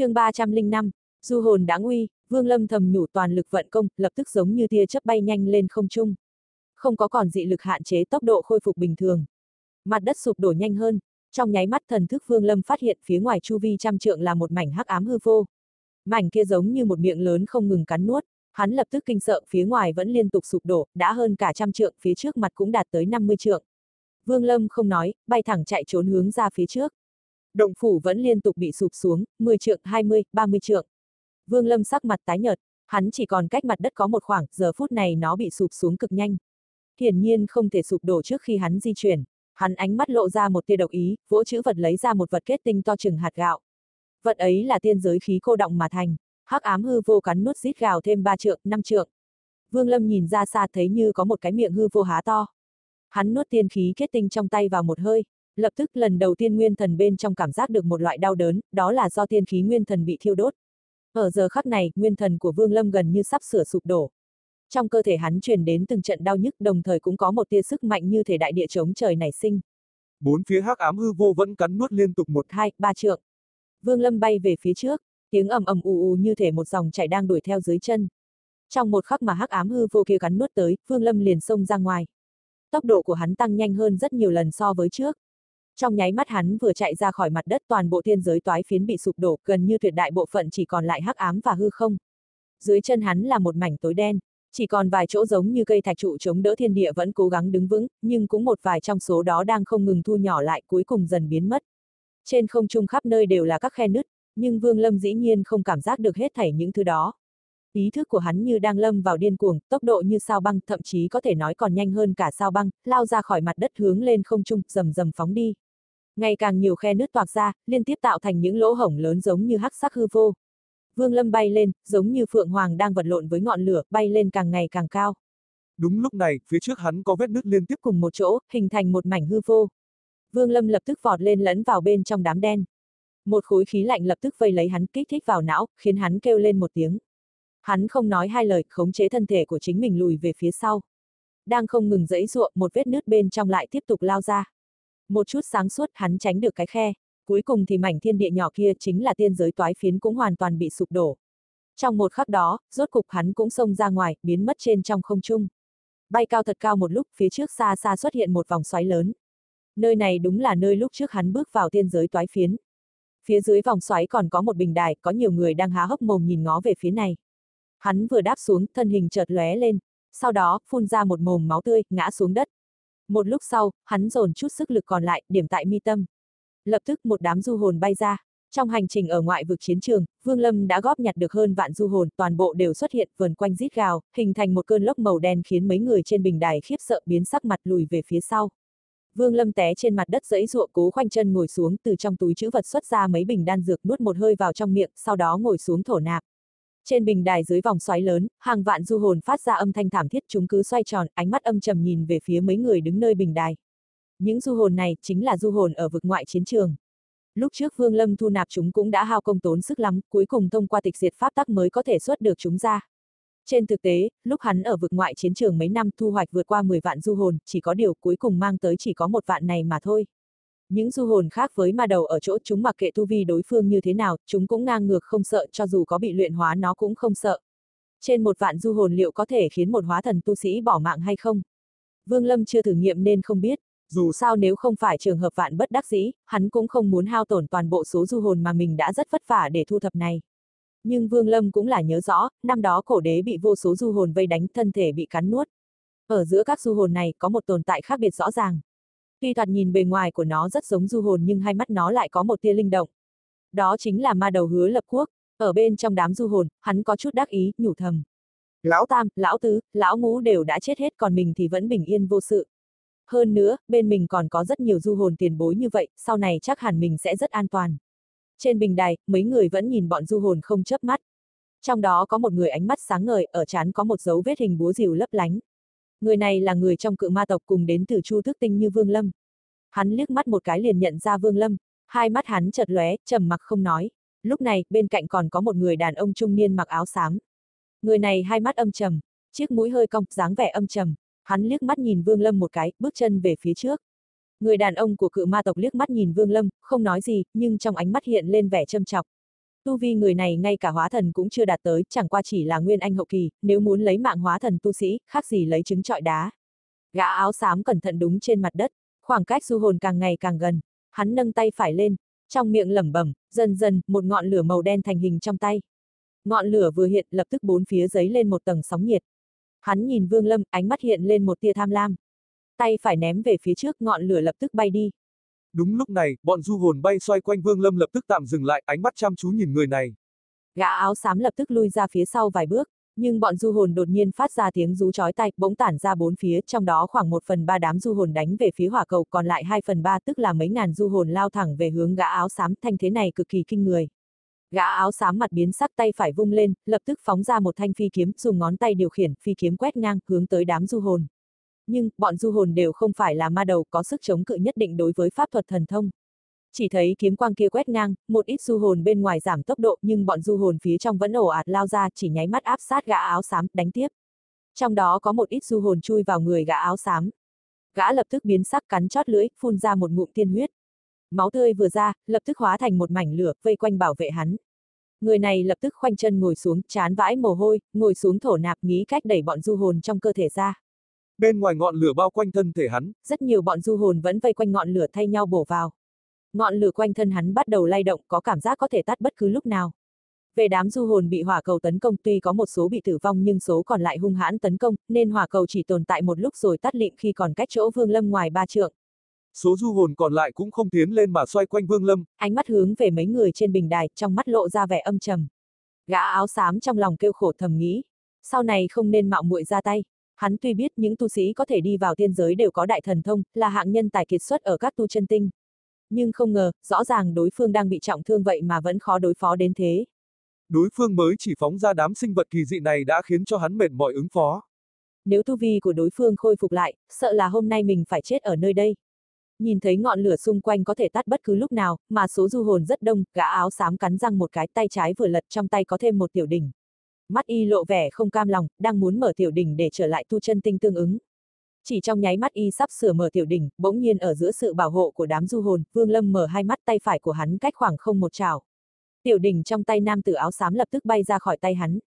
chương 305, du hồn đáng uy Vương Lâm thầm nhủ toàn lực vận công, lập tức giống như tia chớp bay nhanh lên không trung. Không có còn dị lực hạn chế tốc độ khôi phục bình thường. Mặt đất sụp đổ nhanh hơn, trong nháy mắt thần thức Vương Lâm phát hiện phía ngoài chu vi trăm trượng là một mảnh hắc ám hư vô. Mảnh kia giống như một miệng lớn không ngừng cắn nuốt, hắn lập tức kinh sợ, phía ngoài vẫn liên tục sụp đổ, đã hơn cả trăm trượng, phía trước mặt cũng đạt tới 50 trượng. Vương Lâm không nói, bay thẳng chạy trốn hướng ra phía trước. Động phủ vẫn liên tục bị sụp xuống, 10 trượng, 20, 30 trượng. Vương Lâm sắc mặt tái nhợt, hắn chỉ còn cách mặt đất có một khoảng, giờ phút này nó bị sụp xuống cực nhanh. Hiển nhiên không thể sụp đổ trước khi hắn di chuyển. Hắn ánh mắt lộ ra một tia độc ý, vỗ chữ vật lấy ra một vật kết tinh to chừng hạt gạo. Vật ấy là tiên giới khí cô động mà thành, hắc ám hư vô cắn nuốt rít gào thêm ba trượng, năm trượng. Vương Lâm nhìn ra xa thấy như có một cái miệng hư vô há to. Hắn nuốt tiên khí kết tinh trong tay vào một hơi, lập tức lần đầu tiên nguyên thần bên trong cảm giác được một loại đau đớn, đó là do tiên khí nguyên thần bị thiêu đốt. Ở giờ khắc này, nguyên thần của Vương Lâm gần như sắp sửa sụp đổ. Trong cơ thể hắn truyền đến từng trận đau nhức đồng thời cũng có một tia sức mạnh như thể đại địa chống trời nảy sinh. Bốn phía hắc ám hư vô vẫn cắn nuốt liên tục một hai, ba trượng. Vương Lâm bay về phía trước, tiếng ầm ầm ù ù như thể một dòng chảy đang đuổi theo dưới chân. Trong một khắc mà hắc ám hư vô kia cắn nuốt tới, Vương Lâm liền xông ra ngoài. Tốc độ của hắn tăng nhanh hơn rất nhiều lần so với trước. Trong nháy mắt hắn vừa chạy ra khỏi mặt đất toàn bộ thiên giới toái phiến bị sụp đổ, gần như tuyệt đại bộ phận chỉ còn lại hắc ám và hư không. Dưới chân hắn là một mảnh tối đen, chỉ còn vài chỗ giống như cây thạch trụ chống đỡ thiên địa vẫn cố gắng đứng vững, nhưng cũng một vài trong số đó đang không ngừng thu nhỏ lại cuối cùng dần biến mất. Trên không trung khắp nơi đều là các khe nứt, nhưng Vương Lâm dĩ nhiên không cảm giác được hết thảy những thứ đó. Ý thức của hắn như đang lâm vào điên cuồng, tốc độ như sao băng, thậm chí có thể nói còn nhanh hơn cả sao băng, lao ra khỏi mặt đất hướng lên không trung, rầm rầm phóng đi. Ngày càng nhiều khe nứt toạc ra, liên tiếp tạo thành những lỗ hổng lớn giống như hắc sắc hư vô. Vương Lâm bay lên, giống như Phượng Hoàng đang vật lộn với ngọn lửa, bay lên càng ngày càng cao. Đúng lúc này, phía trước hắn có vết nứt liên tiếp cùng một chỗ, hình thành một mảnh hư vô. Vương Lâm lập tức vọt lên lẫn vào bên trong đám đen. Một khối khí lạnh lập tức vây lấy hắn kích thích vào não, khiến hắn kêu lên một tiếng. Hắn không nói hai lời, khống chế thân thể của chính mình lùi về phía sau. Đang không ngừng dẫy ruộng, một vết nứt bên trong lại tiếp tục lao ra. Một chút sáng suốt, hắn tránh được cái khe. Cuối cùng thì mảnh thiên địa nhỏ kia chính là tiên giới toái phiến cũng hoàn toàn bị sụp đổ. Trong một khắc đó, rốt cục hắn cũng xông ra ngoài, biến mất trên trong không trung. Bay cao thật cao một lúc, phía trước xa xa xuất hiện một vòng xoáy lớn. Nơi này đúng là nơi lúc trước hắn bước vào tiên giới toái phiến. Phía dưới vòng xoáy còn có một bình đài, có nhiều người đang há hốc mồm nhìn ngó về phía này. Hắn vừa đáp xuống, thân hình chợt lóe lên, sau đó, phun ra một mồm máu tươi, ngã xuống đất. Một lúc sau, hắn dồn chút sức lực còn lại, điểm tại mi tâm. Lập tức một đám du hồn bay ra. Trong hành trình ở ngoại vực chiến trường, Vương Lâm đã góp nhặt được hơn vạn du hồn, toàn bộ đều xuất hiện vườn quanh rít gào, hình thành một cơn lốc màu đen khiến mấy người trên bình đài khiếp sợ biến sắc mặt lùi về phía sau. Vương Lâm té trên mặt đất dẫy ruộng cố khoanh chân ngồi xuống từ trong túi chữ vật xuất ra mấy bình đan dược nuốt một hơi vào trong miệng, sau đó ngồi xuống thổ nạp. Trên bình đài dưới vòng xoáy lớn, hàng vạn du hồn phát ra âm thanh thảm thiết chúng cứ xoay tròn, ánh mắt âm trầm nhìn về phía mấy người đứng nơi bình đài. Những du hồn này chính là du hồn ở vực ngoại chiến trường. Lúc trước Vương Lâm thu nạp chúng cũng đã hao công tốn sức lắm, cuối cùng thông qua tịch diệt pháp tắc mới có thể xuất được chúng ra. Trên thực tế, lúc hắn ở vực ngoại chiến trường mấy năm thu hoạch vượt qua 10 vạn du hồn, chỉ có điều cuối cùng mang tới chỉ có một vạn này mà thôi. Những du hồn khác với ma đầu ở chỗ chúng mặc kệ tu vi đối phương như thế nào, chúng cũng ngang ngược không sợ cho dù có bị luyện hóa nó cũng không sợ. Trên một vạn du hồn liệu có thể khiến một hóa thần tu sĩ bỏ mạng hay không? Vương Lâm chưa thử nghiệm nên không biết. Dù sao nếu không phải trường hợp vạn bất đắc dĩ, hắn cũng không muốn hao tổn toàn bộ số du hồn mà mình đã rất vất vả để thu thập này. Nhưng Vương Lâm cũng là nhớ rõ, năm đó cổ đế bị vô số du hồn vây đánh thân thể bị cắn nuốt. Ở giữa các du hồn này có một tồn tại khác biệt rõ ràng. Tuy thoạt nhìn bề ngoài của nó rất giống du hồn nhưng hai mắt nó lại có một tia linh động. Đó chính là ma đầu hứa lập quốc, ở bên trong đám du hồn, hắn có chút đắc ý, nhủ thầm. Lão Tam, Lão Tứ, Lão Ngũ đều đã chết hết còn mình thì vẫn bình yên vô sự. Hơn nữa, bên mình còn có rất nhiều du hồn tiền bối như vậy, sau này chắc hẳn mình sẽ rất an toàn. Trên bình đài, mấy người vẫn nhìn bọn du hồn không chớp mắt. Trong đó có một người ánh mắt sáng ngời, ở trán có một dấu vết hình búa rìu lấp lánh. Người này là người trong cự ma tộc cùng đến từ Chu Thức Tinh như Vương Lâm. Hắn liếc mắt một cái liền nhận ra Vương Lâm, hai mắt hắn chợt lóe, trầm mặc không nói. Lúc này, bên cạnh còn có một người đàn ông trung niên mặc áo xám. Người này hai mắt âm trầm, chiếc mũi hơi cong, dáng vẻ âm trầm. Hắn liếc mắt nhìn Vương Lâm một cái, bước chân về phía trước. Người đàn ông của cự ma tộc liếc mắt nhìn Vương Lâm, không nói gì, nhưng trong ánh mắt hiện lên vẻ châm chọc. Tu vi người này ngay cả hóa thần cũng chưa đạt tới, chẳng qua chỉ là nguyên anh hậu kỳ, nếu muốn lấy mạng hóa thần tu sĩ, khác gì lấy trứng trọi đá. Gã áo xám cẩn thận đúng trên mặt đất, khoảng cách du hồn càng ngày càng gần. Hắn nâng tay phải lên, trong miệng lẩm bẩm, dần dần, một ngọn lửa màu đen thành hình trong tay. Ngọn lửa vừa hiện, lập tức bốn phía giấy lên một tầng sóng nhiệt. Hắn nhìn Vương Lâm, ánh mắt hiện lên một tia tham lam. Tay phải ném về phía trước, ngọn lửa lập tức bay đi. Đúng lúc này, bọn du hồn bay xoay quanh Vương Lâm lập tức tạm dừng lại, ánh mắt chăm chú nhìn người này. Gã áo xám lập tức lui ra phía sau vài bước, nhưng bọn du hồn đột nhiên phát ra tiếng rú chói tai, bỗng tản ra bốn phía, trong đó khoảng một phần ba đám du hồn đánh về phía hỏa cầu, còn lại hai phần ba tức là mấy ngàn du hồn lao thẳng về hướng gã áo xám, thanh thế này cực kỳ kinh người. Gã áo xám mặt biến sắc tay phải vung lên, lập tức phóng ra một thanh phi kiếm, dùng ngón tay điều khiển, phi kiếm quét ngang, hướng tới đám du hồn. Nhưng, bọn du hồn đều không phải là ma đầu, có sức chống cự nhất định đối với pháp thuật thần thông. Chỉ thấy kiếm quang kia quét ngang, một ít du hồn bên ngoài giảm tốc độ nhưng bọn du hồn phía trong vẫn ổ ạt lao ra chỉ nháy mắt áp sát gã áo xám, đánh tiếp. Trong đó có một ít du hồn chui vào người gã áo xám. Gã lập tức biến sắc cắn chót lưỡi, phun ra một ngụm tiên huyết. Máu tươi vừa ra, lập tức hóa thành một mảnh lửa, vây quanh bảo vệ hắn. Người này lập tức khoanh chân ngồi xuống, chán vãi mồ hôi, ngồi xuống thổ nạp nghĩ cách đẩy bọn du hồn trong cơ thể ra. Bên ngoài ngọn lửa bao quanh thân thể hắn. Rất nhiều bọn du hồn vẫn vây quanh ngọn lửa thay nhau bổ vào. Ngọn lửa quanh thân hắn bắt đầu lay động, có cảm giác có thể tắt bất cứ lúc nào. Về đám du hồn bị hỏa cầu tấn công tuy có một số bị tử vong nhưng số còn lại hung hãn tấn công, nên hỏa cầu chỉ tồn tại một lúc rồi tắt lịm khi còn cách chỗ Vương Lâm ngoài ba trượng. Số du hồn còn lại cũng không tiến lên mà xoay quanh Vương Lâm. Ánh mắt hướng về mấy người trên bình đài, trong mắt lộ ra vẻ âm trầm. Gã áo xám trong lòng kêu khổ thầm nghĩ. Sau này không nên mạo muội ra tay. Hắn tuy biết những tu sĩ có thể đi vào tiên giới đều có đại thần thông, là hạng nhân tài kiệt xuất ở các tu chân tinh. Nhưng không ngờ, rõ ràng đối phương đang bị trọng thương vậy mà vẫn khó đối phó đến thế. Đối phương mới chỉ phóng ra đám sinh vật kỳ dị này đã khiến cho hắn mệt mỏi ứng phó. Nếu tu vi của đối phương khôi phục lại, sợ là hôm nay mình phải chết ở nơi đây. Nhìn thấy ngọn lửa xung quanh có thể tắt bất cứ lúc nào, mà số du hồn rất đông, gã áo xám cắn răng một cái tay trái vừa lật trong tay có thêm một tiểu đỉnh. Mắt y lộ vẻ không cam lòng, đang muốn mở tiểu đỉnh để trở lại tu chân tinh tương ứng. Chỉ trong nháy mắt y sắp sửa mở tiểu đỉnh, bỗng nhiên ở giữa sự bảo hộ của đám du hồn, Vương Lâm mở hai mắt tay phải của hắn cách khoảng không một trào. Tiểu đỉnh trong tay nam tử áo xám lập tức bay ra khỏi tay hắn.